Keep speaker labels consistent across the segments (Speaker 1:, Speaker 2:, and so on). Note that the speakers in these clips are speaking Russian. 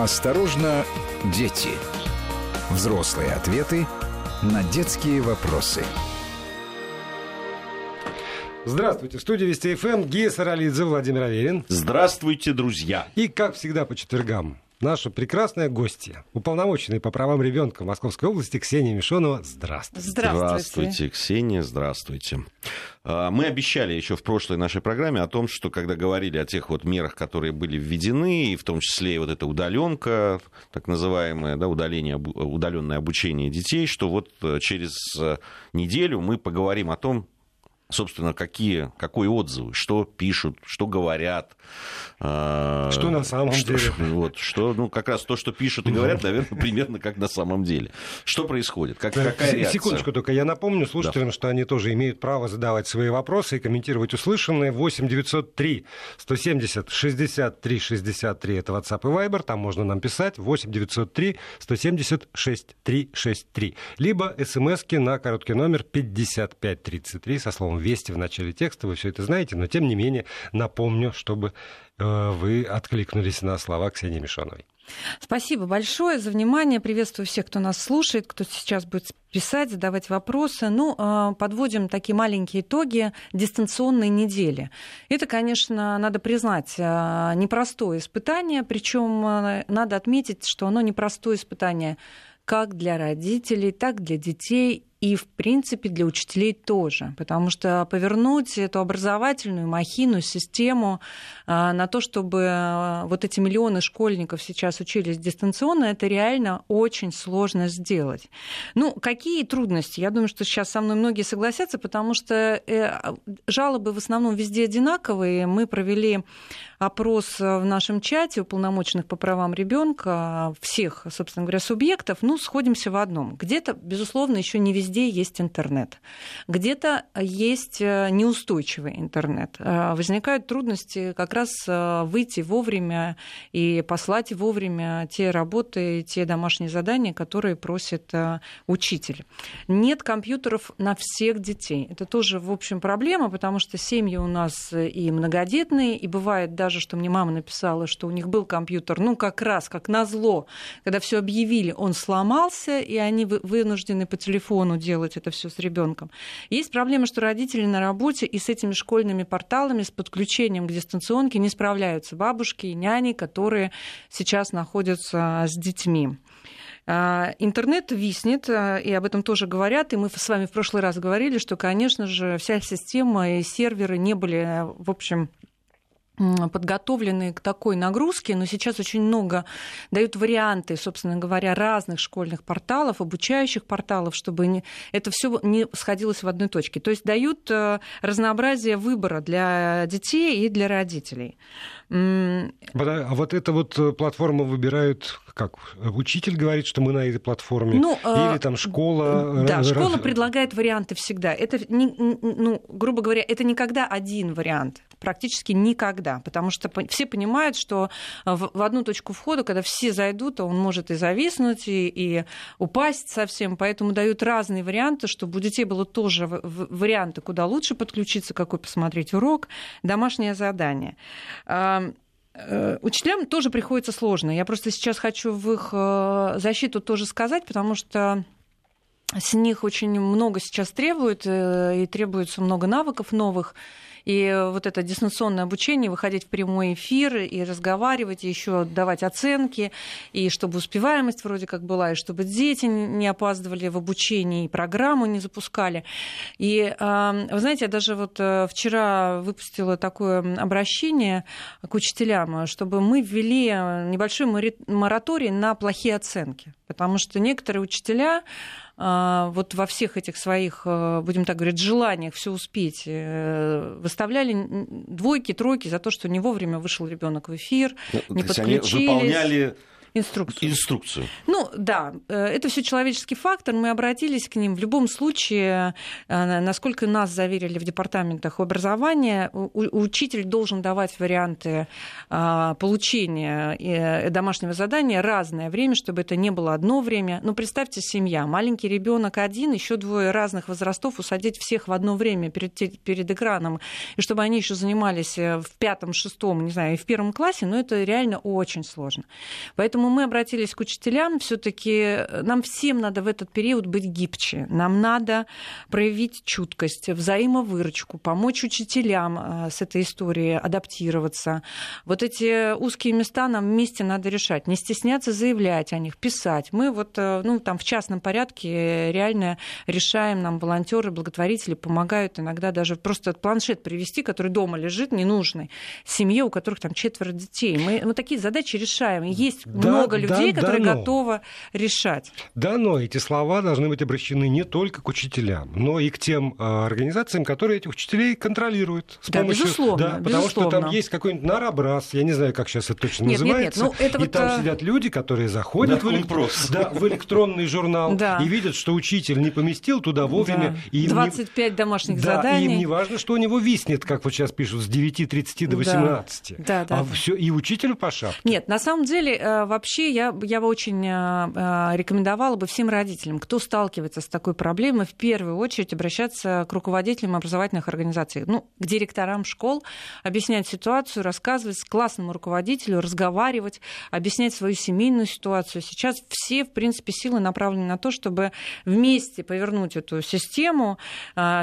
Speaker 1: Осторожно, дети. Взрослые ответы на детские вопросы.
Speaker 2: Здравствуйте. В студии Вести ФМ Гия Саралидзе, Владимир Аверин.
Speaker 3: Здравствуйте, друзья.
Speaker 2: И, как всегда, по четвергам наша прекрасная гостья, уполномоченный по правам ребенка Московской области Ксения Мишонова. Здравствуйте.
Speaker 3: Здравствуйте. Здравствуйте, Ксения, здравствуйте. А, мы обещали еще в прошлой нашей программе о том, что когда говорили о тех вот мерах, которые были введены, и в том числе и вот эта удаленка, так называемое да, удаление, удаленное обучение детей, что вот э, через э, неделю мы поговорим о том, собственно, какие, какой отзывы, что пишут, что говорят.
Speaker 2: А, что на самом
Speaker 3: что,
Speaker 2: деле.
Speaker 3: Вот, что, ну, как раз то, что пишут и говорят, наверное, примерно как на самом деле. Что происходит? Как, какая реакция?
Speaker 2: Секундочку только, я напомню слушателям, да. что они тоже имеют право задавать свои вопросы и комментировать услышанное. 8 903 170 63 63 это WhatsApp и Viber, там можно нам писать. 8 903 170 63 63. Либо смски на короткий номер 5533 со словом «Вести» в начале текста, вы все это знаете, но тем не менее напомню, чтобы э, вы откликнулись на слова Ксении Мишоновой.
Speaker 4: Спасибо большое за внимание. Приветствую всех, кто нас слушает, кто сейчас будет писать, задавать вопросы. Ну, э, подводим такие маленькие итоги дистанционной недели. Это, конечно, надо признать, э, непростое испытание, причем надо отметить, что оно непростое испытание как для родителей, так для детей и, в принципе, для учителей тоже, потому что повернуть эту образовательную махину, систему а, на то, чтобы а, вот эти миллионы школьников сейчас учились дистанционно, это реально очень сложно сделать. Ну, какие трудности? Я думаю, что сейчас со мной многие согласятся, потому что э, жалобы в основном везде одинаковые. Мы провели опрос в нашем чате уполномоченных по правам ребенка всех, собственно говоря, субъектов. Ну, сходимся в одном. Где-то, безусловно, еще не везде везде есть интернет. Где-то есть э, неустойчивый интернет. Э, возникают трудности как раз э, выйти вовремя и послать вовремя те работы, те домашние задания, которые просит учитель. Нет компьютеров на всех детей. Это тоже, в общем, проблема, потому что семьи у нас и многодетные, и бывает даже, что мне мама написала, что у них был компьютер, ну, как раз, как назло, когда все объявили, он сломался, и они вынуждены по телефону делать это все с ребенком. Есть проблема, что родители на работе и с этими школьными порталами, с подключением к дистанционке не справляются бабушки и няни, которые сейчас находятся с детьми. А, интернет виснет, а, и об этом тоже говорят, и мы с вами в прошлый раз говорили, что, конечно же, вся система и серверы не были, в общем, подготовлены к такой нагрузке, но сейчас очень много дают варианты, собственно говоря, разных школьных порталов, обучающих порталов, чтобы не, это все не сходилось в одной точке. То есть дают э, разнообразие выбора для детей и для родителей.
Speaker 2: А вот эта вот э, платформа выбирают как? Учитель говорит, что мы на этой платформе? Ну, Или там школа?
Speaker 4: Да, школа предлагает варианты всегда. Это, не, ну, грубо говоря, это никогда один вариант. Практически никогда. Потому что все понимают, что в одну точку входа, когда все зайдут, он может и зависнуть, и, и упасть совсем. Поэтому дают разные варианты, чтобы у детей было тоже варианты, куда лучше подключиться, какой посмотреть урок, домашнее задание. Э, учителям тоже приходится сложно. Я просто сейчас хочу в их э, защиту тоже сказать, потому что с них очень много сейчас требуют, э, и требуется много навыков новых. И вот это дистанционное обучение, выходить в прямой эфир и разговаривать, и еще давать оценки, и чтобы успеваемость вроде как была, и чтобы дети не опаздывали в обучении, и программу не запускали. И, вы знаете, я даже вот э, вчера выпустила такое обращение к учителям, чтобы мы ввели небольшой мораторий на плохие оценки. Потому что некоторые учителя вот во всех этих своих, э, будем так говорить, желаниях все успеть, э, выставляли двойки, тройки за то, что не вовремя вышел ребенок в эфир, ну, не подключились.
Speaker 3: Они выполняли
Speaker 4: инструкцию.
Speaker 3: Инструкцию.
Speaker 4: Ну да, э, это все человеческий фактор. Мы обратились к ним. В любом случае, э, насколько нас заверили в департаментах образования, учитель должен давать варианты а, получения э, домашнего задания разное время, чтобы это не было одно время. Ну, представьте, семья, маленький ребенок один, еще двое разных возрастов, усадить всех в одно время перед, перед экраном, и чтобы они еще занимались в пятом, шестом, не знаю, и в первом классе, ну, это реально очень сложно. Поэтому Поэтому мы обратились к учителям. Все-таки нам всем надо в этот период быть гибче. Нам надо проявить чуткость, взаимовыручку, помочь учителям а, с этой историей адаптироваться. Вот эти узкие места нам вместе надо решать. Не стесняться заявлять о них, писать. Мы вот э, ну, там в частном порядке реально решаем, нам волонтеры, благотворители помогают иногда даже просто планшет привести, который дома лежит, ненужный, семье, у которых там четверо детей. Мы, мы такие задачи решаем. есть да, много людей, да, которые да, готовы решать.
Speaker 2: Да, но эти слова должны быть обращены не только к учителям, но и к тем э, организациям, которые этих учителей контролируют.
Speaker 4: С да, помощью, безусловно. Да,
Speaker 2: потому безусловно. что там есть какой-нибудь наробраз, я не знаю, как сейчас это точно
Speaker 4: нет,
Speaker 2: называется.
Speaker 4: Нет, нет, ну, это
Speaker 2: и
Speaker 4: вот...
Speaker 2: там э, сидят люди, которые заходят в, электро... да, в электронный журнал и видят, что учитель не поместил туда вовремя.
Speaker 4: И 25 не... домашних
Speaker 2: да,
Speaker 4: заданий.
Speaker 2: И им не важно, что у него виснет, как вот сейчас пишут, с 9.30 до 18.
Speaker 4: Да, да,
Speaker 2: а да. Все, и учителю по шапке.
Speaker 4: Нет, на самом деле, э, вообще я, я бы очень э, э, рекомендовала бы всем родителям, кто сталкивается с такой проблемой, в первую очередь обращаться к руководителям образовательных организаций, ну, к директорам школ, объяснять ситуацию, рассказывать с классному руководителю, разговаривать, объяснять свою семейную ситуацию. Сейчас все, в принципе, силы направлены на то, чтобы вместе повернуть эту систему.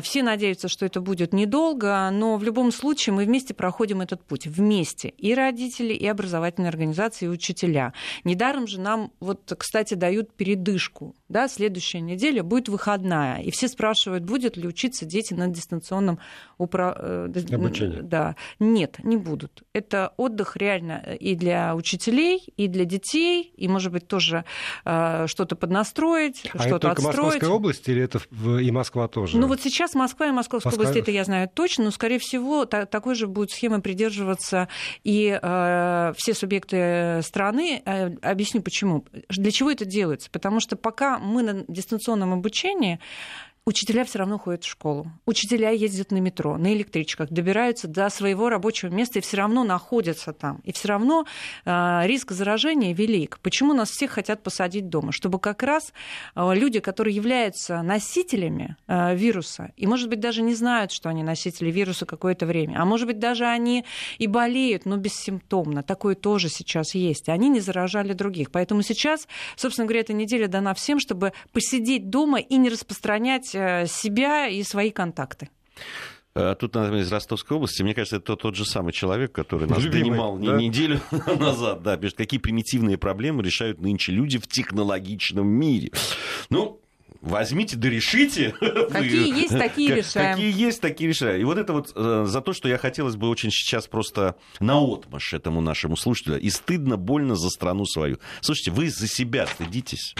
Speaker 4: Все надеются, что это будет недолго, но в любом случае мы вместе проходим этот путь. Вместе. И родители, и образовательные организации, и учителя. Недаром же нам, вот, кстати, дают передышку. Да, следующая неделя будет выходная. И все спрашивают, будет ли учиться дети на дистанционном упра...
Speaker 2: Э, обучении.
Speaker 4: Да. Нет, не будут. Это отдых реально и для учителей, и для детей, и, может быть, тоже э, что-то поднастроить,
Speaker 2: а
Speaker 4: что-то
Speaker 2: это только
Speaker 4: отстроить.
Speaker 2: Московская область или это и Москва тоже?
Speaker 4: Ну вот сейчас Москва и Московская Москва... область, это я знаю точно, но, скорее всего, та- такой же будет схемы придерживаться и э, все субъекты страны. Э, объясню почему. Для чего это делается? Потому что пока мы на дистанционном обучении, Учителя все равно ходят в школу. Учителя ездят на метро, на электричках, добираются до своего рабочего места и все равно находятся там. И все равно э, риск заражения велик. Почему нас всех хотят посадить дома? Чтобы как раз э, люди, которые являются носителями э, вируса, и, может быть, даже не знают, что они носители вируса какое-то время, а может быть, даже они и болеют, но бессимптомно. Такое тоже сейчас есть. Они не заражали других. Поэтому сейчас, собственно говоря, эта неделя дана всем, чтобы посидеть дома и не распространять себя и свои контакты.
Speaker 3: А тут, например, из Ростовской области, мне кажется, это тот же самый человек, который нас Любимый, донимал да? неделю назад. Да, пишет, какие примитивные проблемы решают нынче люди в технологичном мире. Ну, возьмите да решите.
Speaker 4: Какие есть, такие решаем.
Speaker 3: Какие есть, такие решаем. И вот это вот э, за то, что я хотелось бы очень сейчас просто наотмашь этому нашему слушателю. И стыдно, больно за страну свою. Слушайте, вы за себя стыдитесь.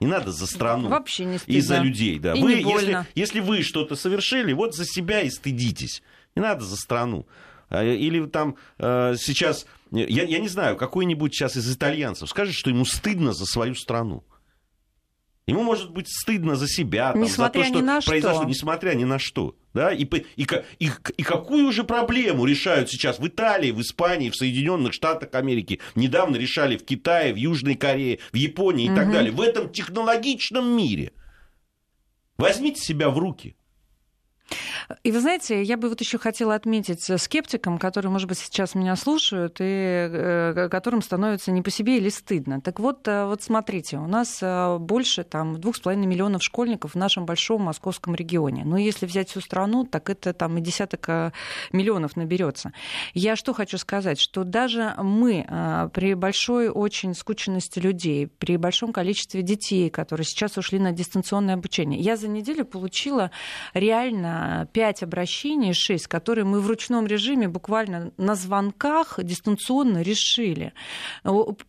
Speaker 3: Не надо за страну.
Speaker 4: Вообще не стыдно.
Speaker 3: И за людей, да.
Speaker 4: И
Speaker 3: вы,
Speaker 4: не больно.
Speaker 3: если, если вы что-то совершили, вот за себя и стыдитесь. Не надо за страну. А, или там э, сейчас, я, я не знаю, какой-нибудь сейчас из итальянцев скажет, что ему стыдно за свою страну. Ему может быть стыдно за себя, там, за то, что
Speaker 4: на
Speaker 3: произошло,
Speaker 4: что.
Speaker 3: несмотря ни на что. Да? И, и, и, и какую же проблему решают сейчас в Италии, в Испании, в Соединенных Штатах Америки? Недавно решали в Китае, в Южной Корее, в Японии и угу. так далее. В этом технологичном мире. Возьмите себя в руки.
Speaker 4: И вы знаете, я бы вот еще хотела отметить скептикам, которые, может быть, сейчас меня слушают, и э, которым становится не по себе или стыдно. Так вот, э, вот смотрите, у нас э, больше там двух с половиной миллионов школьников в нашем большом московском регионе. Но если взять всю страну, так это там и десяток миллионов наберется. Я что хочу сказать, что даже мы при большой очень скученности людей, при большом количестве детей, которые сейчас ушли на дистанционное обучение, я за неделю получила реально 5 обращений, 6, которые мы в ручном режиме буквально на звонках дистанционно решили.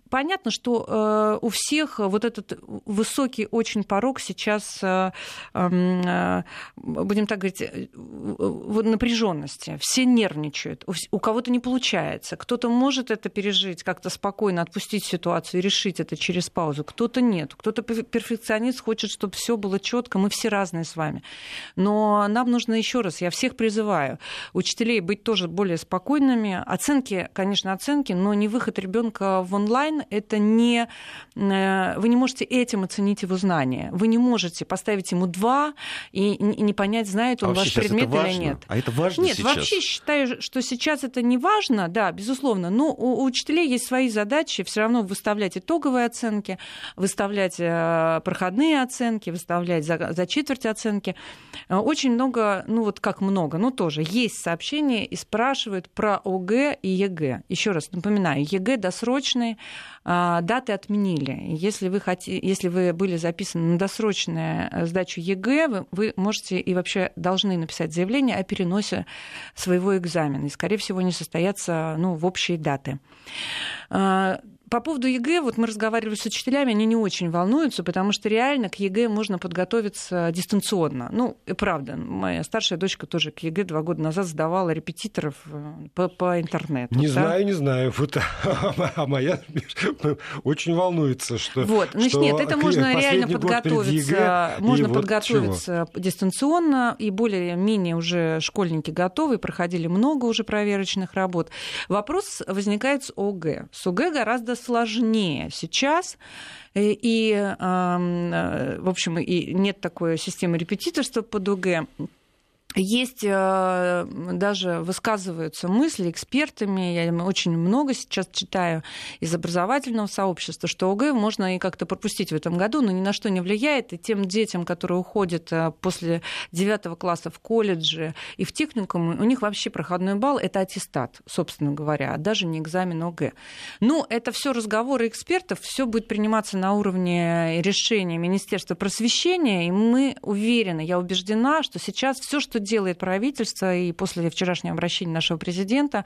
Speaker 4: Понятно, что э, у всех вот этот высокий очень порог сейчас, э, э, будем так говорить, напряженности. Все нервничают, у кого-то не получается. Кто-то может это пережить, как-то спокойно отпустить ситуацию и решить это через паузу, кто-то нет. Кто-то перфекционист хочет, чтобы все было четко. Мы все разные с вами. Но нам нужно еще раз, я всех призываю, учителей быть тоже более спокойными. Оценки, конечно, оценки, но не выход ребенка в онлайн, это не... Э, вы не можете этим оценить его знания. Вы не можете поставить ему два и не понять, знает он а ваш предмет или нет.
Speaker 3: А это важно
Speaker 4: Нет,
Speaker 3: сейчас?
Speaker 4: вообще считаю, что сейчас это не важно, да, безусловно, но у, у учителей есть свои задачи, все равно выставлять итоговые оценки, выставлять э, проходные оценки, выставлять за, за четверть оценки. Э, очень много, ну вот как много, ну тоже есть сообщения и спрашивают про ОГЭ и ЕГЭ. Еще раз напоминаю, ЕГЭ досрочные, э, даты отменили. Если вы, хотите, если вы были записаны на досрочную сдачу ЕГЭ, вы, вы можете и вообще должны написать заявление о переносе своего экзамена. И, скорее всего, не состоятся ну, в общие даты. А, по поводу ЕГЭ, вот мы разговаривали с учителями, они не очень волнуются, потому что реально к ЕГЭ можно подготовиться дистанционно. Ну, и правда, моя старшая дочка тоже к ЕГЭ два года назад сдавала репетиторов э, по, по интернету.
Speaker 2: Не да? знаю, не знаю. Вот, а моя очень волнуется, что...
Speaker 4: Вот, значит, что нет, это можно реально подготовиться, можно подготовиться вот дистанционно, и более-менее уже школьники готовы, проходили много уже проверочных работ. Вопрос возникает с ОГЭ. С ОГЭ гораздо сложнее сейчас. И, э, в общем, и нет такой системы репетиторства под ОГЭ. Есть э, даже высказываются мысли экспертами, я очень много сейчас читаю из образовательного сообщества, что ОГЭ можно и как-то пропустить в этом году, но ни на что не влияет. И тем детям, которые уходят э, после девятого класса в колледже и в техникум, у них вообще проходной балл – это аттестат, собственно говоря, а даже не экзамен ОГЭ. Ну, это все разговоры экспертов, все будет приниматься на уровне решения Министерства просвещения, и мы уверены, я убеждена, что сейчас все, что делает правительство, и после вчерашнего обращения нашего президента,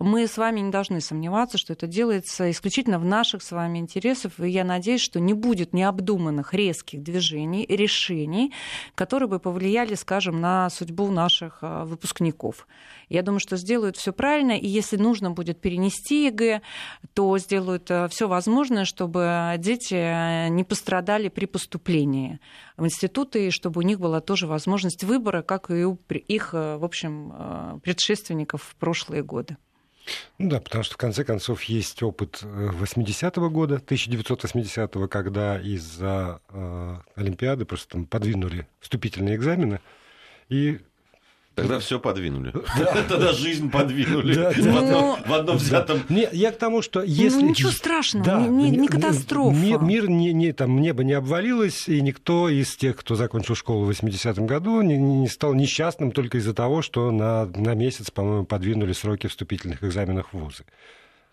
Speaker 4: мы с вами не должны сомневаться, что это делается исключительно в наших с вами интересах, и я надеюсь, что не будет необдуманных резких движений, решений, которые бы повлияли, скажем, на судьбу наших а, выпускников. Я думаю, что сделают все правильно, и если нужно будет перенести ЕГЭ, то сделают а, все возможное, чтобы дети а, не пострадали при поступлении в институты, и чтобы у них была тоже возможность выбора, как и у их, э, в общем, э, предшественников в прошлые годы.
Speaker 2: Ну да, потому что в конце концов есть опыт 80-го э, года, 1980-го, когда из-за э, Олимпиады просто там подвинули вступительные экзамены, и
Speaker 3: Тогда все подвинули. Тогда жизнь подвинули.
Speaker 2: В одном взятом. Я к тому, что если...
Speaker 4: Ну ничего страшного, не катастрофа.
Speaker 2: Мир, не там небо не обвалилось, и никто из тех, кто закончил школу в 80-м году, не стал несчастным только из-за того, что на месяц, по-моему, подвинули сроки вступительных экзаменов в вузы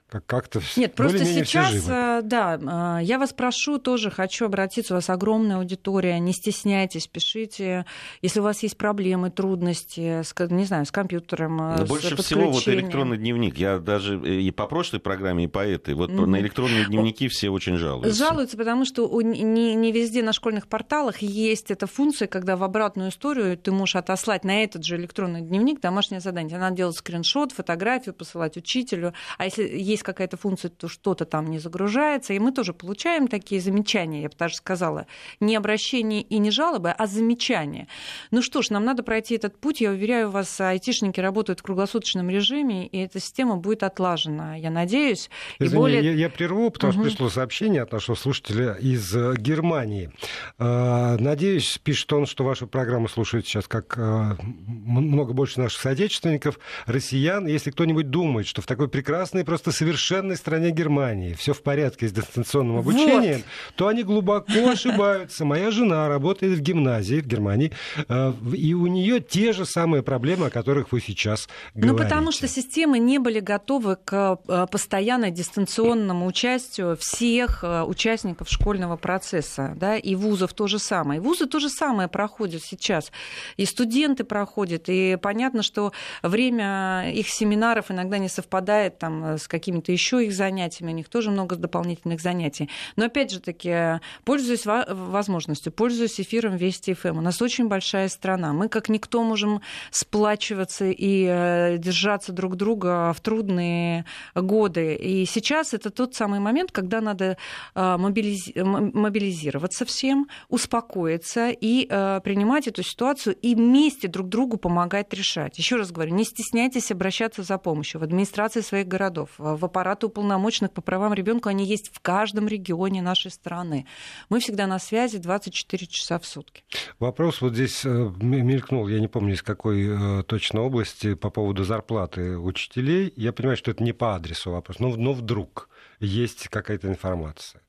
Speaker 2: как-то
Speaker 4: Нет, просто сейчас, э, да, э, я вас прошу, тоже хочу обратиться, у вас огромная аудитория, не стесняйтесь, пишите, если у вас есть проблемы, трудности, с, не знаю, с компьютером,
Speaker 3: Но
Speaker 4: с
Speaker 3: больше всего вот электронный дневник, я даже и по прошлой программе, и по этой, вот mm-hmm. на электронные дневники все очень жалуются.
Speaker 4: Жалуются, потому что не, не везде на школьных порталах есть эта функция, когда в обратную историю ты можешь отослать на этот же электронный дневник домашнее задание. Надо делать скриншот, фотографию, посылать учителю, а если есть какая-то функция, то что-то там не загружается. И мы тоже получаем такие замечания, я бы даже сказала, не обращения и не жалобы, а замечания. Ну что ж, нам надо пройти этот путь. Я уверяю вас, айтишники работают в круглосуточном режиме, и эта система будет отлажена, я надеюсь.
Speaker 2: Извини, и более... я, я прерву, потому угу. что пришло сообщение от нашего слушателя из э, Германии. А, надеюсь, пишет он, что вашу программу слушает сейчас как э, много больше наших соотечественников, россиян. Если кто-нибудь думает, что в такой прекрасной, просто совершенной стране Германии все в порядке с дистанционным обучением, вот. то они глубоко ошибаются. Моя жена работает в гимназии в Германии, э, и у нее те же самые проблемы, о которых вы сейчас говорите.
Speaker 4: Ну, потому что системы не были готовы к э, постоянно дистанционному участию всех э, участников школьного процесса, да, и вузов то же самое. И вузы то же самое проходят сейчас, и студенты проходят, и понятно, что время их семинаров иногда не совпадает там с какими какими-то еще их занятиями, у них тоже много дополнительных занятий. Но опять же таки, пользуясь возможностью, пользуясь эфиром Вести ФМ, эм, у нас очень большая страна. Мы как никто можем сплачиваться и э, держаться друг друга в трудные годы. И сейчас это тот самый момент, когда надо э, мобилизироваться всем, успокоиться и э, принимать эту ситуацию и вместе друг другу помогать решать. Еще раз говорю, не стесняйтесь обращаться за помощью в администрации своих городов, в аппараты уполномоченных по правам ребенка, они есть в каждом регионе нашей страны. Мы всегда на связи 24 часа в сутки.
Speaker 2: Вопрос вот здесь э, мелькнул, я не помню, из какой э, точно области, по поводу зарплаты учителей. Я понимаю, что это не по адресу вопрос, но, но вдруг есть какая-то информация.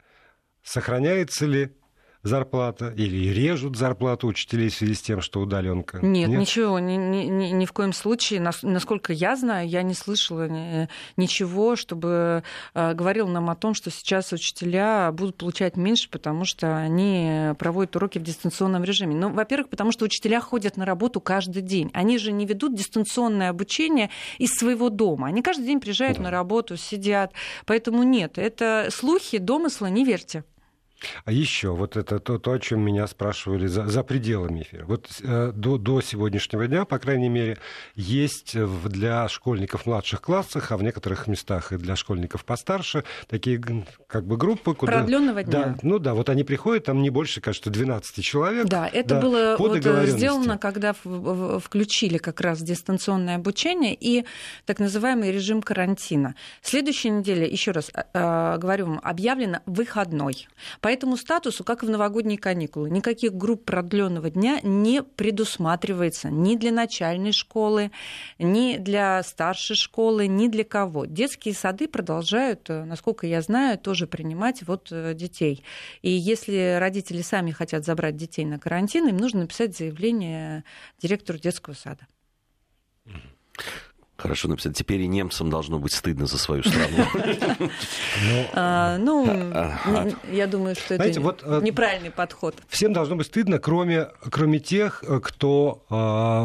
Speaker 2: Сохраняется ли зарплата или режут зарплату учителей в связи с тем, что удаленка?
Speaker 4: Нет, Нет? ничего, ни, ни, ни в коем случае. Насколько я знаю, я не слышала ничего, чтобы э, говорил нам о том, что сейчас учителя будут получать меньше, потому что они проводят уроки в дистанционном режиме. Ну, во-первых, потому что учителя ходят на работу каждый день. Они же не ведут дистанционное обучение из своего дома. Они каждый день приезжают да. на работу, сидят. Поэтому нет, это слухи, домыслы, не верьте.
Speaker 2: А еще вот это то, то о чем меня спрашивали за, за пределами эфира. Вот э, до, до сегодняшнего дня, по крайней мере, есть для школьников в младших классах, а в некоторых местах и для школьников постарше, такие как бы группы.
Speaker 4: Куда... Продленного дня.
Speaker 2: Да, ну да, вот они приходят, там не больше, кажется, 12 человек.
Speaker 4: Да, это да, было вот э, сделано, когда включили как раз дистанционное обучение и так называемый режим карантина. Следующей неделе, еще раз э, говорю вам, объявлено выходной. По этому статусу, как и в новогодние каникулы, никаких групп продленного дня не предусматривается ни для начальной школы, ни для старшей школы, ни для кого. Детские сады продолжают, э, насколько я знаю, тоже принимать вот э, детей. И если родители сами хотят забрать детей на карантин, им нужно написать заявление директору детского сада.
Speaker 3: Хорошо написать. Теперь и немцам должно быть стыдно за свою страну.
Speaker 4: А, ну, а, а, я думаю, что это э, неправильный подход.
Speaker 2: Всем должно быть стыдно, кроме, кроме тех, э, кто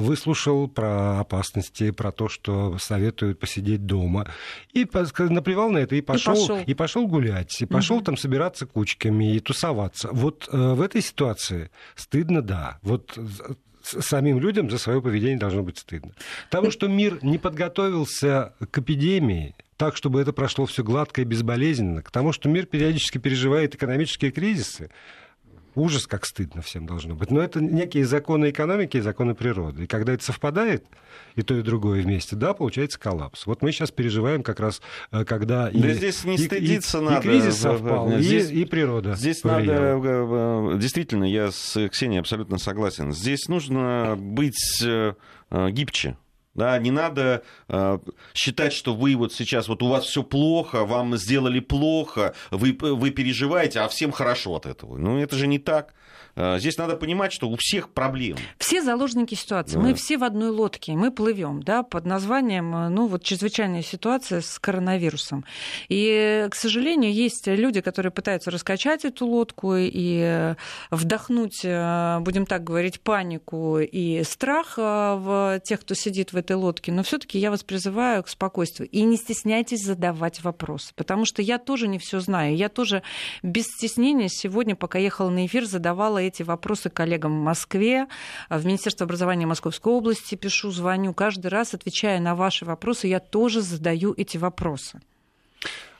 Speaker 2: выслушал про опасности, про то, что советуют посидеть дома, и наплевал на это, и пошел, и пошел гулять, и пошел там собираться кучками и тусоваться. Вот э, в этой ситуации стыдно, да. Вот самим людям за свое поведение должно быть стыдно. Тому, что мир не подготовился к эпидемии, так, чтобы это прошло все гладко и безболезненно, к тому, что мир периодически переживает экономические кризисы, ужас, как стыдно всем должно быть. Но это некие законы экономики и законы природы. И когда это совпадает, и то, и другое вместе, да, получается коллапс. Вот мы сейчас переживаем как раз, э, когда
Speaker 3: да и, здесь не стыдиться и, надо.
Speaker 2: И кризис совпал, здесь, и, и природа
Speaker 3: Здесь повлияла. надо... Э, действительно, я с Ксенией абсолютно согласен. Здесь нужно быть э, гибче. Да, не надо э, считать, что вы вот сейчас, вот у вас все плохо, вам сделали плохо, вы, вы переживаете, а всем хорошо от этого. Ну, это же не так. Э, здесь надо понимать, что у всех проблемы.
Speaker 4: Все заложники ситуации. Да. Мы все в одной лодке, мы плывем, да, под названием, э, ну, вот чрезвычайная ситуация с коронавирусом. И, к сожалению, есть люди, которые пытаются раскачать эту лодку и вдохнуть, э, будем так говорить, панику и страх в тех, кто сидит в этой лодке. Но все-таки я вас призываю к спокойствию. И не стесняйтесь задавать вопросы, потому что я тоже не все знаю. Я тоже без стеснения сегодня, пока ехала на эфир, задавала эти вопросы коллегам в Москве, в Министерство образования Московской области пишу, звоню. Каждый раз, отвечая на ваши вопросы, я тоже задаю эти вопросы.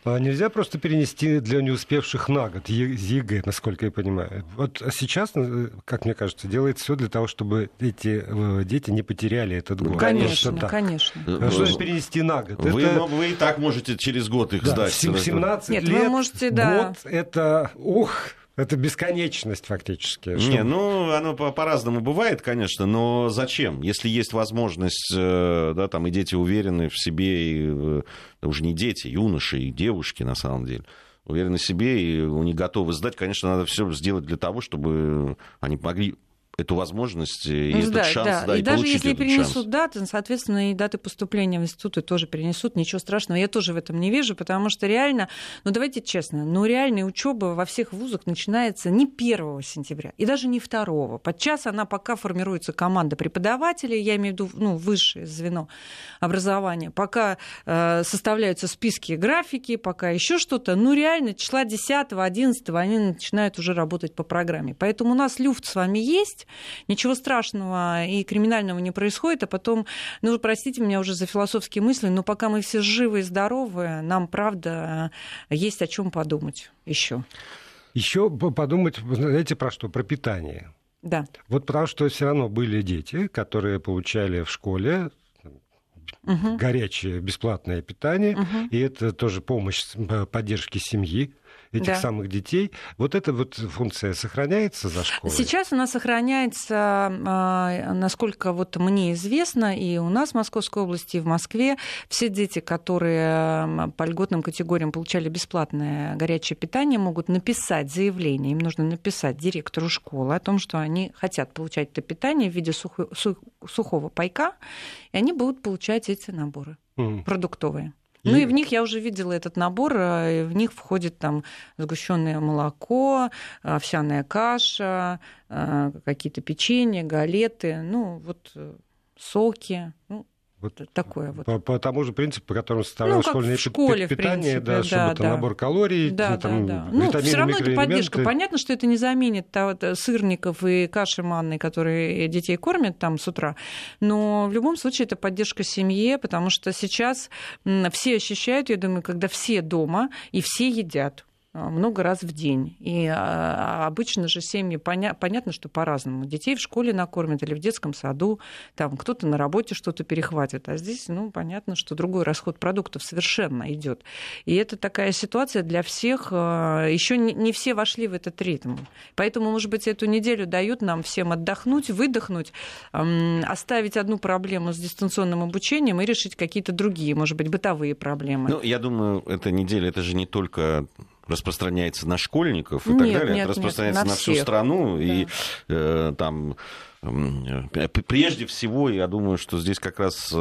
Speaker 2: А нельзя просто перенести для неуспевших на год ЕГЭ, насколько я понимаю. Вот сейчас, э, как мне кажется, делает все для того, чтобы эти э, дети не потеряли этот год.
Speaker 4: Конечно, конечно.
Speaker 2: А что же перенести на год?
Speaker 3: Вы, это... вы и так можете через год их да, сдать.
Speaker 2: 17 Нет, лет, вы можете, да. год, это, ух, это бесконечность фактически.
Speaker 3: Что... Не, ну, оно по-разному бывает, конечно, но зачем? Если есть возможность, э, да, там и дети уверены в себе, и э, уже не дети, юноши и девушки, на самом деле, уверены в себе, и они готовы сдать, конечно, надо все сделать для того, чтобы они могли эту возможность и ну, этот да, шанс, да, да, и, и даже
Speaker 4: если перенесут
Speaker 3: шанс.
Speaker 4: даты, соответственно, и даты поступления в институты тоже перенесут, ничего страшного. Я тоже в этом не вижу, потому что реально, ну давайте честно, ну реальная учеба во всех вузах начинается не 1 сентября и даже не 2. Подчас она пока формируется команда преподавателей, я имею в виду ну, высшее звено образования, пока э, составляются списки графики, пока еще что-то, ну реально числа 10-11 они начинают уже работать по программе. Поэтому у нас люфт с вами есть, ничего страшного и криминального не происходит, а потом, ну, простите меня уже за философские мысли, но пока мы все живы и здоровы, нам, правда, есть о чем подумать еще.
Speaker 2: Еще подумать, знаете, про что? Про питание.
Speaker 4: Да.
Speaker 2: Вот потому что все равно были дети, которые получали в школе угу. горячее бесплатное питание, угу. и это тоже помощь поддержки семьи этих да. самых детей. Вот эта вот функция сохраняется за школой?
Speaker 4: Сейчас она сохраняется, а, насколько вот мне известно, и у нас в Московской области, и в Москве все дети, которые по льготным категориям получали бесплатное горячее питание, могут написать заявление, им нужно написать директору школы о том, что они хотят получать это питание в виде сухого пайка, и они будут получать эти наборы mm. продуктовые. Ну и в них я уже видела этот набор, э, в них входит там сгущенное молоко, овсяная каша, э, какие-то печенья, галеты, ну вот э, соки, ну, вот такое вот.
Speaker 2: По, по тому же принципу, по которому составлялось ну, школьное школе, питание, принципе, да, чтобы да, там набор калорий,
Speaker 4: да,
Speaker 2: там,
Speaker 4: да, да. Ну, все равно это поддержка. Понятно, что это не заменит того, сырников и каши манной, которые детей кормят там с утра, но в любом случае это поддержка семье, потому что сейчас все ощущают, я думаю, когда все дома и все едят. А, много раз в день. И а, обычно же семьи, поня- понятно, что по-разному. Детей в школе накормят или в детском саду, там кто-то на работе что-то перехватит. А здесь, ну, понятно, что другой расход продуктов совершенно идет. И это такая ситуация для всех. А, Еще не все вошли в этот ритм. Поэтому, может быть, эту неделю дают нам всем отдохнуть, выдохнуть, оставить одну проблему с дистанционным обучением и решить какие-то другие, может быть, бытовые проблемы.
Speaker 3: Ну, я думаю, эта неделя, это же не только распространяется на школьников и нет, так далее,
Speaker 4: нет,
Speaker 3: это распространяется
Speaker 4: нет, на,
Speaker 3: на всю страну. Да. И э, там э, прежде всего, я думаю, что здесь как раз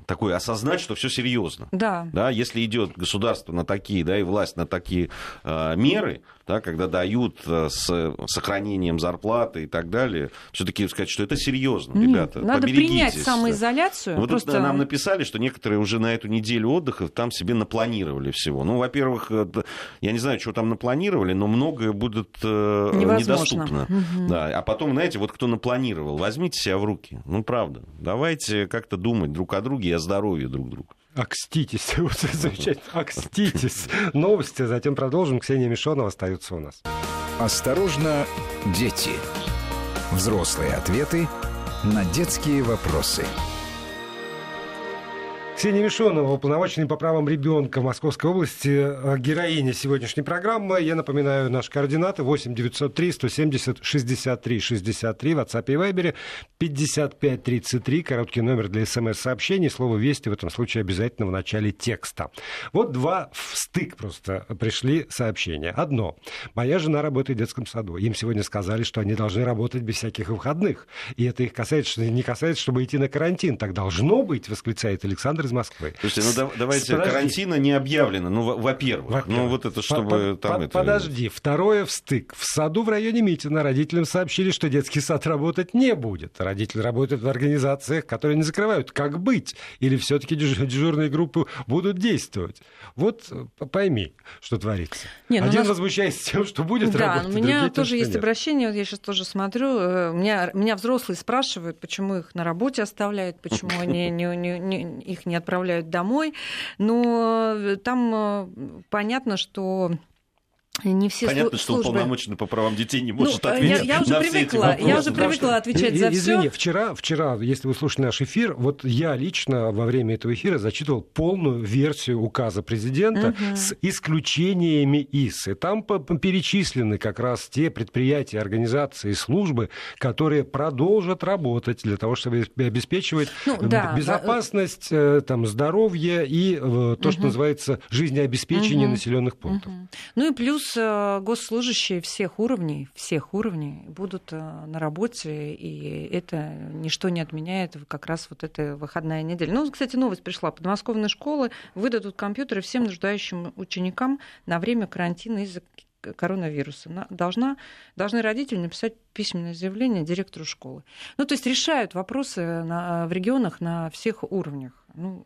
Speaker 3: э, такое осознать, что все серьезно.
Speaker 4: Да.
Speaker 3: Да, если идет государство на такие, да, и власть на такие э, меры, да, когда дают э, с сохранением зарплаты и так далее, все-таки сказать, что это серьезно, Нет, ребята.
Speaker 4: Надо принять самоизоляцию.
Speaker 3: Вот просто... нам написали, что некоторые уже на эту неделю отдыха там себе напланировали всего. Ну, во-первых, я не знаю, что там напланировали, но многое будет э, недоступно. Угу. Да. А потом, знаете, вот кто напланировал, возьмите себя в руки. Ну, правда. Давайте как-то думать друг о друге и о здоровье друг друга.
Speaker 2: Акститесь, вот замечательно, акститесь. Новости, затем продолжим. Ксения Мишонова остается у нас.
Speaker 1: Осторожно, дети. Взрослые ответы на детские вопросы.
Speaker 2: Ксения Мишонова, уполномоченный по правам ребенка в Московской области, э, героиня сегодняшней программы. Я напоминаю, наши координаты 8 903 170 63 63 в WhatsApp и Viber 55 33, короткий номер для смс-сообщений, слово «Вести» в этом случае обязательно в начале текста. Вот два в стык просто пришли сообщения. Одно. Моя жена работает в детском саду. Им сегодня сказали, что они должны работать без всяких выходных. И это их касается, не касается, чтобы идти на карантин. Так должно быть, восклицает Александр из Москвы.
Speaker 3: Слушайте, ну да, давайте, Подожди. карантина не объявлено, ну, во-первых. во Ну, вот это чтобы
Speaker 2: по, там... По, это... Подожди, второе в стык. В саду в районе Митина родителям сообщили, что детский сад работать не будет. Родители работают в организациях, которые не закрывают. Как быть? Или все таки дежурные группы будут действовать? Вот пойми, что творится. Не, ну Один нас... возмущается тем, что будет
Speaker 4: да,
Speaker 2: работать,
Speaker 4: у меня тоже тем, есть нет. обращение, вот я сейчас тоже смотрю, э, меня, меня взрослые спрашивают, почему их на работе оставляют, почему они не, не, не, их не отправляют домой. Но э, там э, понятно, что не все
Speaker 3: Понятно,
Speaker 4: службы...
Speaker 3: что уполномоченный по правам детей не может ну, ответить
Speaker 4: я, я уже
Speaker 3: на
Speaker 4: привыкла,
Speaker 3: все эти
Speaker 4: Я уже привыкла отвечать за
Speaker 2: Извини,
Speaker 4: все.
Speaker 2: вчера, вчера, если вы слушали наш эфир, вот я лично во время этого эфира зачитывал полную версию указа президента угу. с исключениями ИС. И там перечислены как раз те предприятия, организации, службы, которые продолжат работать для того, чтобы обеспечивать ну, да, безопасность, да. Э, там, здоровье и э, то, угу. что называется жизнеобеспечение угу. населенных пунктов. Угу.
Speaker 4: Ну и плюс плюс э, госслужащие всех уровней, всех уровней будут э, на работе, и это ничто не отменяет как раз вот эта выходная неделя. Ну, кстати, новость пришла. Подмосковные школы выдадут компьютеры всем нуждающим ученикам на время карантина из-за коронавируса. Должна, должны родители написать письменное заявление директору школы. Ну, то есть решают вопросы на, в регионах на всех уровнях. Ну,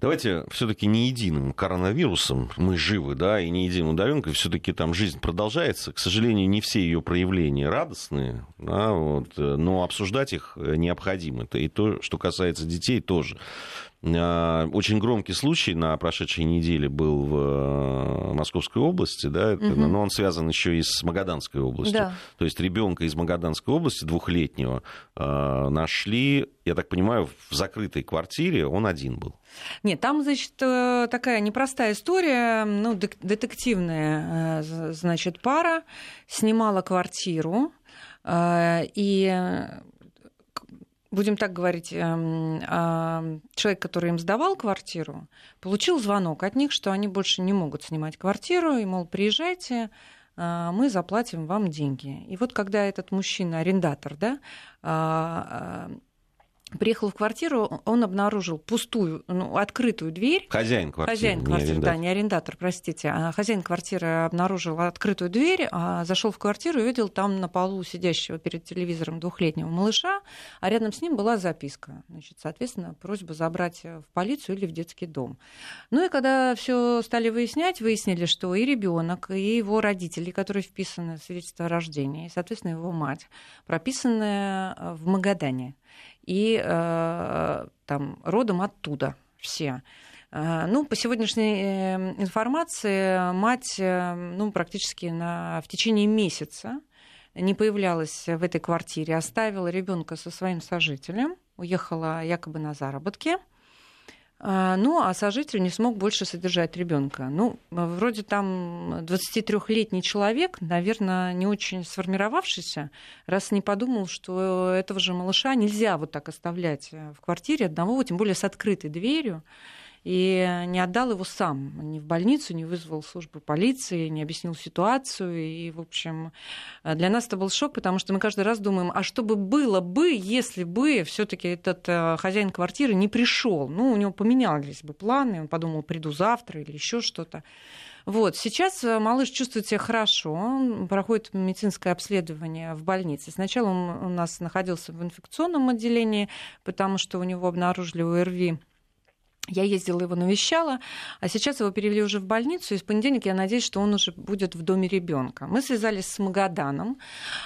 Speaker 3: Давайте все-таки не единым коронавирусом мы живы, да, и не единым удаленкой, все-таки там жизнь продолжается. К сожалению, не все ее проявления радостные, да, вот, но обсуждать их необходимо. Это и то, что касается детей, тоже. А, очень громкий случай на прошедшей неделе был в э, Московской области, да, угу. но он связан еще и с Магаданской областью. Да. То есть ребенка из Магаданской области, двухлетнего, а, нашли, я так понимаю, в закрытой квартире, он один был.
Speaker 4: Нет, там, значит, э, такая непростая история, ну, детективная, э, значит, пара снимала квартиру, и будем так говорить, эм, а, человек, который им сдавал квартиру, получил звонок от них, что они больше не могут снимать квартиру, и, мол, приезжайте, а, мы заплатим вам деньги. И вот когда этот мужчина, арендатор, да, а, приехал в квартиру, он обнаружил пустую, ну, открытую дверь.
Speaker 3: Хозяин квартиры.
Speaker 4: Хозяин квартиры, не да, не арендатор, простите. А хозяин квартиры обнаружил открытую дверь, а зашел в квартиру и увидел там на полу сидящего перед телевизором двухлетнего малыша, а рядом с ним была записка. Значит, соответственно, просьба забрать в полицию или в детский дом. Ну и когда все стали выяснять, выяснили, что и ребенок, и его родители, которые вписаны в свидетельство о рождении, и, соответственно, его мать, прописаны в Магадане и э, там родом оттуда все. Э, ну, по сегодняшней э, информации, мать ну, практически на, в течение месяца не появлялась в этой квартире, оставила ребенка со своим сожителем, уехала якобы на заработки. А, ну, а сожитель не смог больше содержать ребенка. Ну, вроде там 23-летний человек, наверное, не очень сформировавшийся, раз не подумал, что этого же малыша нельзя вот так оставлять в квартире одного, тем более с открытой дверью и не отдал его сам, ни в больницу, не вызвал службу полиции, не объяснил ситуацию. И, в общем, для нас это был шок, потому что мы каждый раз думаем, а что бы было бы, если бы все-таки этот э, хозяин квартиры не пришел? Ну, у него поменялись бы планы, он подумал, приду завтра или еще что-то. Вот. Сейчас э, малыш чувствует себя хорошо, он проходит медицинское обследование в больнице. Сначала он у нас находился в инфекционном отделении, потому что у него обнаружили ОРВИ я ездила его навещала, а сейчас его перевели уже в больницу, и с понедельника я надеюсь, что он уже будет в доме ребенка. Мы связались с Магаданом,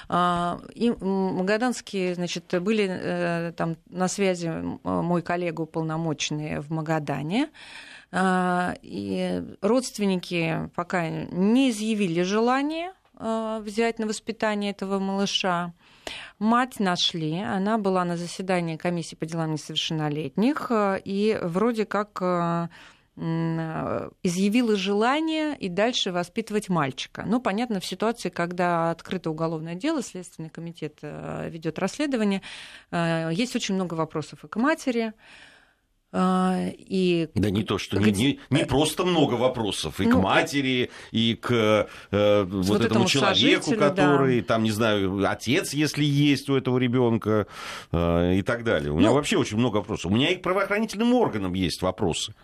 Speaker 4: а, и магаданские, значит, были э, там на связи мой коллега уполномоченный в Магадане, а, и родственники пока не изъявили желание а, взять на воспитание этого малыша. Мать нашли, она была на заседании комиссии по делам несовершеннолетних, э, и вроде как э, э, изъявила желание и дальше воспитывать мальчика. Ну, понятно, в ситуации, когда открыто уголовное дело, Следственный комитет ведет расследование, есть очень много вопросов и к матери,
Speaker 3: и... Да не то, что не, не, не просто много вопросов и ну, к матери, и к э, вот, вот этому человеку, который, да. там, не знаю, отец, если есть у этого ребенка э, и так далее. У меня ну, вообще очень много вопросов. У меня и к правоохранительным органам есть вопросы.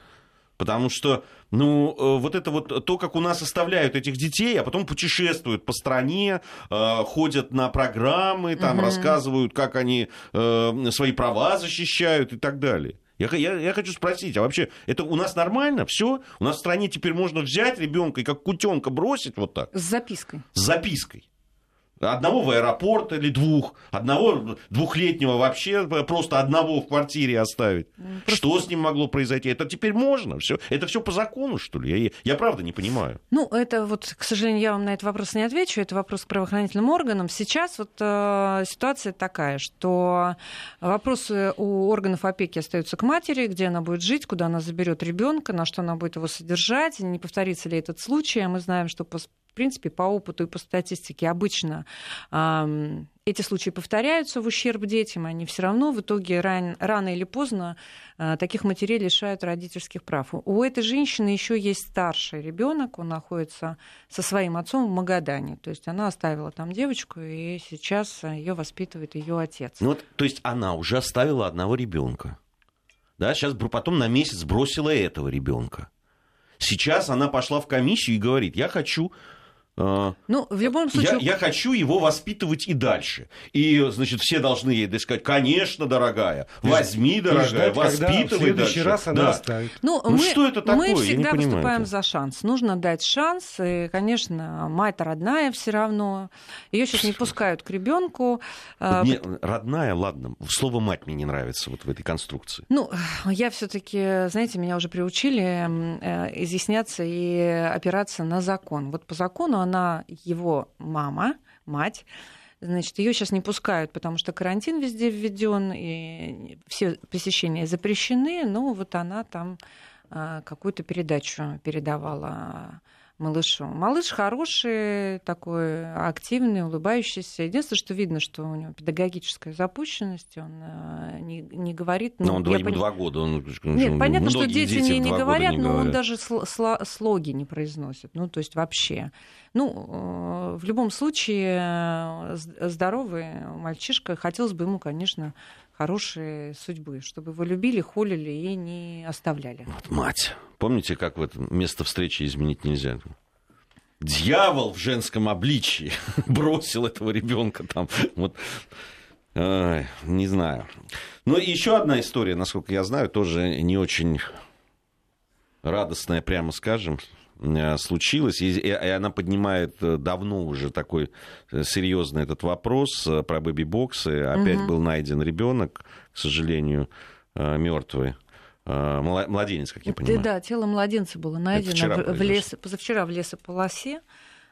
Speaker 3: Потому что, ну, э, вот это вот то, как у нас оставляют этих детей, а потом путешествуют по стране, э, ходят на программы, там угу. рассказывают, как они э, свои права защищают и так далее. Я, я, я хочу спросить, а вообще это у нас нормально? Все? У нас в стране теперь можно взять ребенка и как кутенка бросить вот так?
Speaker 4: С запиской.
Speaker 3: С запиской. Одного в аэропорт или двух, одного двухлетнего вообще просто одного в квартире оставить. Ну, просто... Что с ним могло произойти? Это теперь можно? Все? Это все по закону, что ли? Я, я правда не понимаю.
Speaker 4: Ну, это вот, к сожалению, я вам на этот вопрос не отвечу. Это вопрос к правоохранительным органам. Сейчас вот э, ситуация такая, что вопросы у органов опеки остаются к матери, где она будет жить, куда она заберет ребенка, на что она будет его содержать, не повторится ли этот случай. Мы знаем, что в принципе, по опыту и по статистике обычно эти случаи повторяются в ущерб детям, они все равно в итоге ран, рано или поздно а, таких матерей лишают родительских прав. У этой женщины еще есть старший ребенок, он находится со своим отцом в Магадане. То есть она оставила там девочку, и сейчас ее воспитывает ее отец.
Speaker 3: Ну вот, то есть она уже оставила одного ребенка. Да, сейчас потом на месяц бросила этого ребенка. Сейчас она пошла в комиссию и говорит, я хочу
Speaker 4: ну, в любом случае...
Speaker 3: Я, я хочу его воспитывать и дальше. И, значит, все должны ей сказать, конечно, дорогая, возьми, и дорогая, ждать, воспитывай в
Speaker 2: следующий
Speaker 3: дальше.
Speaker 2: раз она да. оставит.
Speaker 4: Ну, ну мы, что это такое? Мы всегда выступаем за шанс. Нужно дать шанс. И, конечно, мать родная все равно. Ее сейчас не пускают к ребенку.
Speaker 3: А, мне, родная, ладно. Слово мать мне не нравится вот в этой конструкции.
Speaker 4: Ну, я все-таки, знаете, меня уже приучили э, изъясняться и опираться на закон. Вот по закону она его мама, мать. Значит, ее сейчас не пускают, потому что карантин везде введен, и все посещения запрещены, но вот она там а, какую-то передачу передавала малышу. Малыш хороший, такой активный, улыбающийся. Единственное, что видно, что у него педагогическая запущенность, он э, не, не говорит.
Speaker 3: Но он ему пон... два года. Он,
Speaker 4: Нет, понятно, что дети, дети не, не говорят, не но говорят. он даже слоги не произносит. Ну, то есть вообще. Ну, э, в любом случае, э, здоровый мальчишка, хотелось бы ему, конечно, хорошей судьбы, чтобы его любили, холили и не оставляли.
Speaker 3: Вот мать. Помните, как вот место встречи изменить нельзя? Дьявол в женском обличии бросил этого ребенка там. Вот. Ай, не знаю. Ну, и еще одна история, насколько я знаю, тоже не очень радостная, прямо скажем, случилось, и, и она поднимает э, давно уже такой э, серьезный этот вопрос про бэби-боксы. Опять угу. был найден ребенок, к сожалению, мертвый. Младенец, как я понимаю.
Speaker 4: Да, тело младенца было найдено в, в лес, позавчера в лесополосе,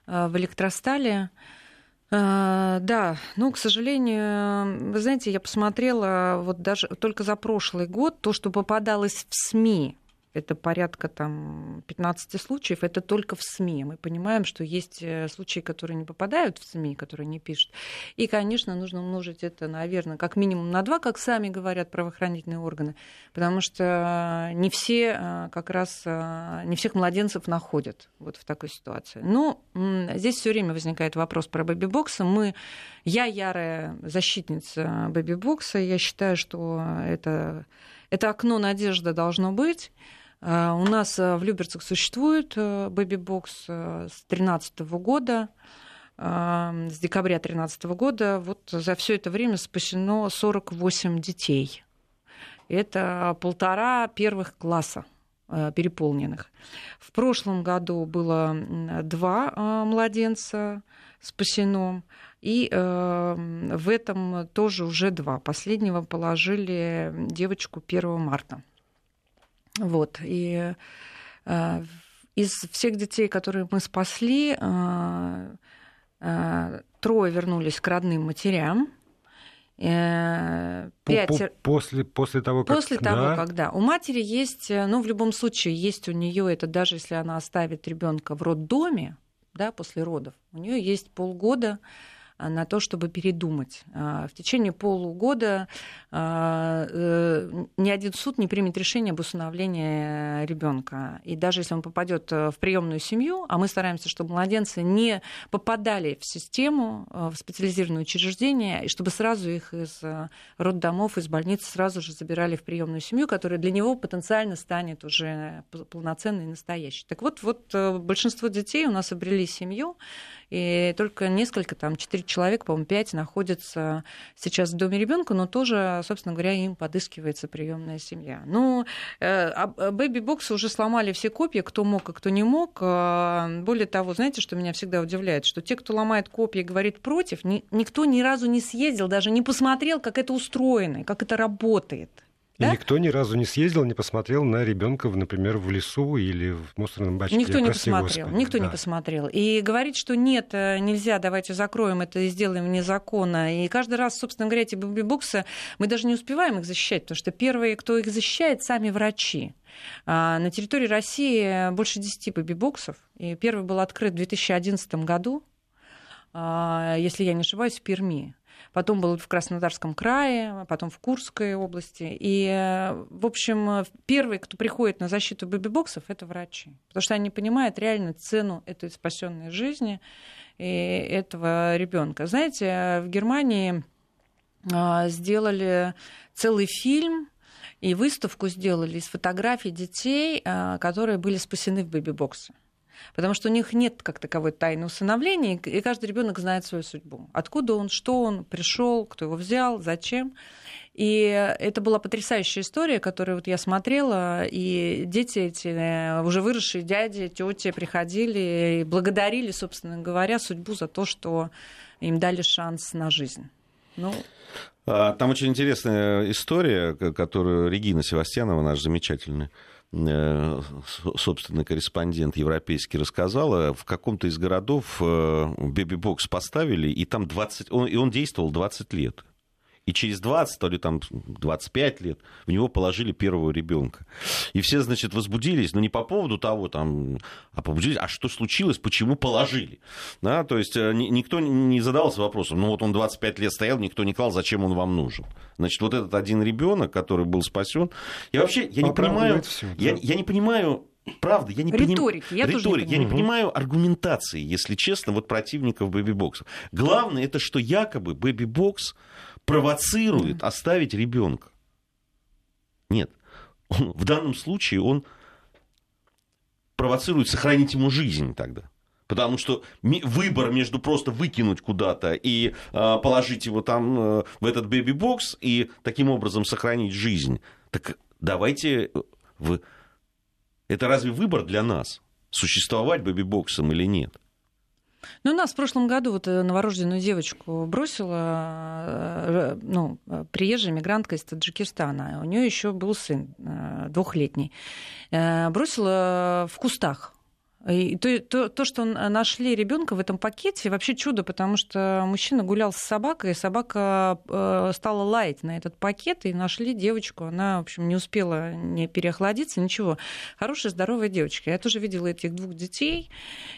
Speaker 4: в электростале. Да, ну, к сожалению, вы знаете, я посмотрела вот даже только за прошлый год то, что попадалось в СМИ это порядка там, 15 случаев, это только в СМИ. Мы понимаем, что есть э, случаи, которые не попадают в СМИ, которые не пишут. И, конечно, нужно умножить это, наверное, как минимум на два, как сами говорят правоохранительные органы, потому что не все э, как раз, э, не всех младенцев находят вот в такой ситуации. Но здесь все время возникает вопрос про бэби-боксы. Мы, я ярая защитница бэби-бокса, я считаю, что это, это окно надежды должно быть. Э, у нас э, в Люберцах существует э, бэби-бокс с 2013 года с декабря 2013 года. Вот за все это время спасено 48 детей. Это полтора первых класса переполненных. В прошлом году было два младенца спасено, и в этом тоже уже два. Последнего положили девочку 1 марта. Вот. И э, из всех детей, которые мы спасли, э, э, трое вернулись к родным матерям.
Speaker 2: Пять... После, после того, как...
Speaker 4: После того, да? когда. У матери есть, ну, в любом случае, есть у нее это, даже если она оставит ребенка в роддоме, да, после родов, у нее есть полгода а, на то, чтобы передумать. А, в течение полугода а, э, ни один суд не примет решение об усыновлении ребенка. И даже если он попадет э, в приемную семью, а мы стараемся, чтобы младенцы не попадали в систему, э, в специализированное учреждение и чтобы сразу их из роддомов, из больниц сразу же забирали в приемную семью, которая для него потенциально станет уже полноценной и настоящей. Так вот, вот большинство детей у нас обрели семью, и только несколько, там, 4 человек, по-моему, 5 находится сейчас в доме ребенка, но тоже, собственно говоря, им подыскивается приемная семья. Ну, э, э, бэби-боксы уже сломали все копии, кто мог, а кто не мог. Э, более того, знаете, что меня всегда удивляет, что те, кто ломает копии говорит против, никто ни разу не съездил, даже не посмотрел, как это устроено, как это работает.
Speaker 2: И да? никто ни разу не съездил, не посмотрел на ребенка, например, в лесу или в мусорном бачке.
Speaker 4: Никто не посмотрел.
Speaker 2: Господи.
Speaker 4: Никто да. не посмотрел. И говорит, что нет, э, нельзя, давайте закроем это и сделаем незаконно. И каждый раз, собственно говоря, эти бэби-боксы, мы даже не успеваем их защищать, потому что первые, кто их защищает, сами врачи. А, на территории России больше 10 бэби-боксов. И первый был открыт в 2011 году, а, если я не ошибаюсь, в Перми потом был в Краснодарском крае, потом в Курской области. И, в общем, первые, кто приходит на защиту бэби-боксов, это врачи. Потому что они понимают реально цену этой спасенной жизни и этого ребенка. Знаете, в Германии а, сделали целый фильм и выставку сделали из фотографий детей, а, которые были спасены в бэби-боксе потому что у них нет как таковой тайны усыновления, и каждый ребенок знает свою судьбу. Откуда он, что он, пришел, кто его взял, зачем. И это была потрясающая история, которую вот я смотрела, и дети эти, э, уже выросшие дяди, тети приходили и благодарили, собственно говоря, судьбу за то, что им дали шанс на жизнь. Ну,
Speaker 3: а, там очень интересная история, которую Регина Севастьянова, наш замечательный Э, собственный корреспондент европейский рассказала, в каком-то из городов бэби-бокс поставили, и там 20, он, и он действовал 20 лет и через 20, то ли там 25 лет в него положили первого ребенка. И все, значит, возбудились, но не по поводу того, там, а побудились, а что случилось, почему положили. Да, то есть э, никто не задавался вопросом, ну вот он 25 лет стоял, никто не клал, зачем он вам нужен. Значит, вот этот один ребенок, который был спасен, я вообще, я не понимаю, всё, да. я, я не понимаю, Правда, я не
Speaker 4: Риторики,
Speaker 3: поним... я, Риторик. не, я не понимаю аргументации, если честно, вот противников бэби-боксов. Главное, это что якобы бэби-бокс провоцирует оставить ребенка. Нет. Он, в данном случае он провоцирует сохранить ему жизнь тогда. Потому что выбор между просто выкинуть куда-то и э, положить его там э, в этот бэби-бокс и таким образом сохранить жизнь. Так давайте... Э, в... Это разве выбор для нас? Существовать бэби-боксом или нет?
Speaker 4: Ну, нас в прошлом году вот э, новорожденную девочку бросила э, ну, приезжая мигрантка из Таджикистана. У нее еще был сын э, двухлетний. Бросила в кустах и то, то, то, что нашли ребенка в этом пакете, вообще чудо, потому что мужчина гулял с собакой, и собака э, стала лаять на этот пакет, и нашли девочку. Она, в общем, не успела не переохладиться, ничего. Хорошая, здоровая девочка. Я тоже видела этих двух детей.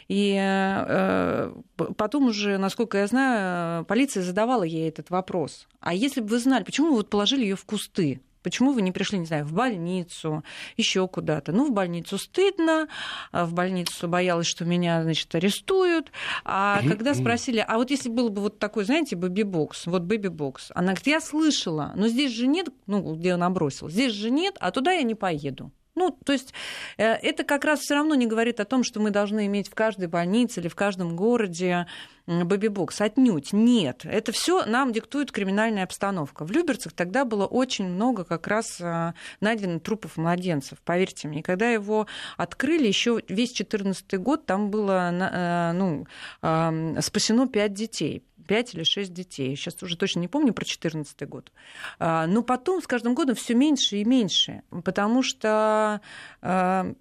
Speaker 4: И э, потом уже, насколько я знаю, полиция задавала ей этот вопрос. А если бы вы знали, почему вы вот положили ее в кусты? Почему вы не пришли, не знаю, в больницу, еще куда-то? Ну, в больницу стыдно, а в больницу боялась, что меня, значит, арестуют. А когда спросили, а вот если был бы вот такой, знаете, бэби-бокс, вот бэби-бокс, она говорит, я слышала, но здесь же нет, ну, где она бросила, здесь же нет, а туда я не поеду. Ну, то есть э, это как раз все равно не говорит о том, что мы должны иметь в каждой больнице или в каждом городе бэби-бокс. Отнюдь нет. Это все нам диктует криминальная обстановка. В Люберцах тогда было очень много как раз э, найдено трупов младенцев, поверьте мне. Когда его открыли, еще весь 2014 год там было э, ну, спасено 5 детей. 5 или 6 детей. Сейчас уже точно не помню про 2014 год. А, но потом с каждым годом все меньше и меньше, потому что а,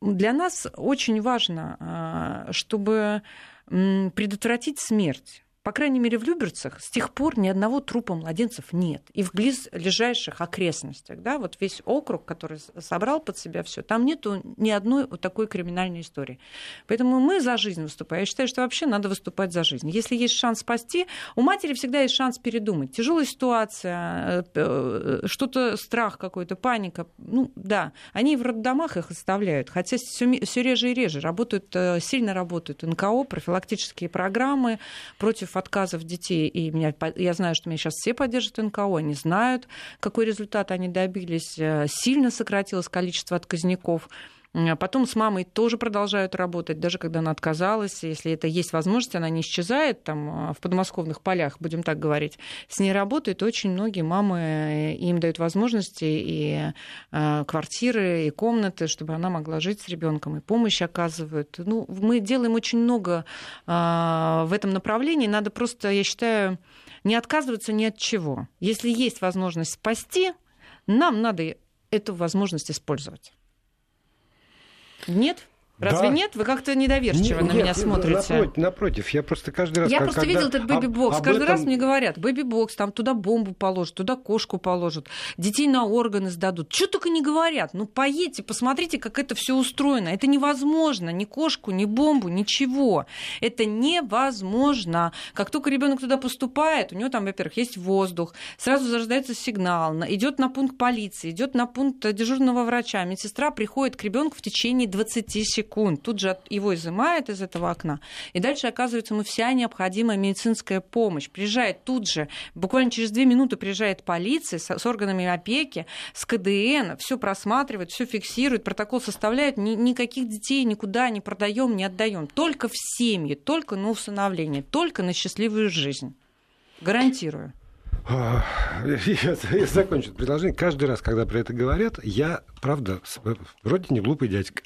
Speaker 4: для нас очень важно, а, чтобы предотвратить смерть по крайней мере, в Люберцах с тех пор ни одного трупа младенцев нет. И в близлежащих окрестностях, да, вот весь округ, который собрал под себя все, там нету ни одной вот такой криминальной истории. Поэтому мы за жизнь выступаем. Я считаю, что вообще надо выступать за жизнь. Если есть шанс спасти, у матери всегда есть шанс передумать. Тяжелая ситуация, э, э, что-то страх какой-то, паника. Ну, да, они в роддомах их оставляют, хотя все реже и реже работают, э, сильно работают НКО, профилактические программы против против отказов детей, и меня, я знаю, что меня сейчас все поддержат НКО, они знают, какой результат они добились, э, сильно сократилось количество отказников. Потом с мамой тоже продолжают работать, даже когда она отказалась. Если это есть возможность, она не исчезает там, э, в подмосковных полях, будем так говорить. С ней работают очень многие мамы, э, им дают возможности и э, квартиры, и комнаты, чтобы она могла жить с ребенком, и помощь оказывают. Ну, мы делаем очень много в этом направлении. Надо просто, я считаю, не отказываться ни от чего. Если есть возможность спасти, Нам надо эту возможность использовать. Нет? Разве да. нет? Вы как-то недоверчиво нет, на меня нет, смотрите.
Speaker 2: Напротив, напротив, я просто каждый раз...
Speaker 4: Я просто когда... видел этот бэби-бокс. Об, каждый этом... раз мне говорят, бэби-бокс, там туда бомбу положат, туда кошку положат, детей на органы сдадут. Что только не говорят. Ну, поедьте, посмотрите, как это все устроено. Это невозможно. Ни кошку, ни бомбу, ничего. Это невозможно. Как только ребенок туда поступает, у него там, во-первых, есть воздух, сразу зарождается сигнал, идет на пункт полиции, идет на пункт дежурного врача. Медсестра приходит к ребенку в течение 20 секунд секунд, тут же его изымает из этого окна. И дальше оказывается ему вся необходимая медицинская помощь. Приезжает тут же, буквально через две минуты приезжает полиция с, с органами опеки, с КДН, все просматривает, все фиксирует, протокол составляет. Ни, никаких детей никуда не продаем, не отдаем. Только в семьи, только на усыновление, только на счастливую жизнь. Гарантирую.
Speaker 2: Я, я закончу предложение. Каждый раз, когда про это говорят, я, правда, вроде не глупый дядька.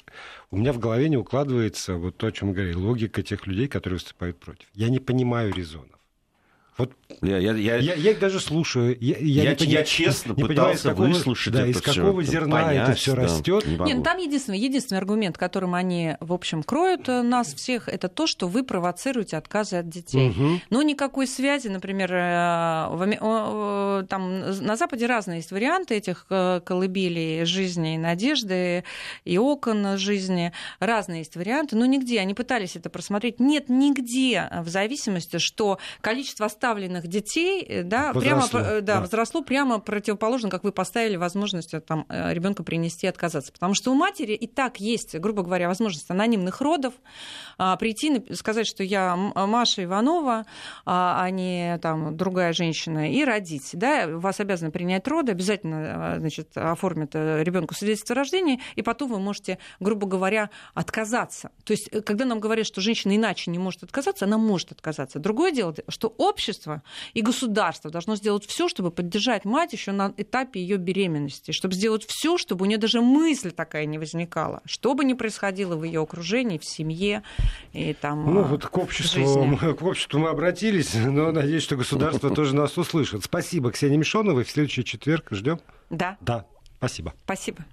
Speaker 2: У меня в голове не укладывается вот то, о чем говорил, логика тех людей, которые выступают против. Я не понимаю резонов. Вот я, я, я, я, я их даже слушаю. Я, я,
Speaker 3: я, не, я честно не пытался понимаю, выслушать
Speaker 2: да, это из какого все, зерна понять, это все да, растет.
Speaker 4: Не, не, ну, там единственный, единственный аргумент, которым они, в общем, кроют э, нас всех, это то, что вы провоцируете отказы от детей. Угу. Но никакой связи, например, э, в, там на Западе разные есть варианты этих э, колыбелей жизни и надежды, и окон жизни. Разные есть варианты, но нигде. Они пытались это просмотреть. Нет нигде в зависимости, что количество оставленных детей э, да, возросло, прямо, э, да, да. возросло прямо противоположно, как вы поставили возможность э, там, ребенка принести и отказаться. Потому что у матери и так есть, грубо говоря, возможность анонимных родов, а, прийти, сказать, что я Маша Иванова, а, а не там, другая женщина, и родить. Да? Вас обязаны принять роды, обязательно значит, оформят ребенку свидетельство о рождении, и потом вы можете, грубо говоря, отказаться. То есть, когда нам говорят, что женщина иначе не может отказаться, она может отказаться. Другое дело, что общество общество и государство должно сделать все, чтобы поддержать мать еще на этапе ее беременности, чтобы сделать все, чтобы у нее даже мысль такая не возникала, что бы ни происходило в ее окружении, в семье и там.
Speaker 2: Ну вот к обществу, к обществу мы обратились, но надеюсь, что государство тоже нас услышит. Спасибо, Ксения Мишоновой. В следующий четверг ждем.
Speaker 4: Да.
Speaker 2: Да. Спасибо.
Speaker 4: Спасибо.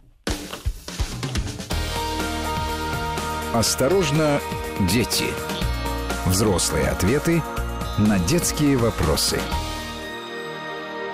Speaker 1: Осторожно, дети. Взрослые ответы на детские вопросы.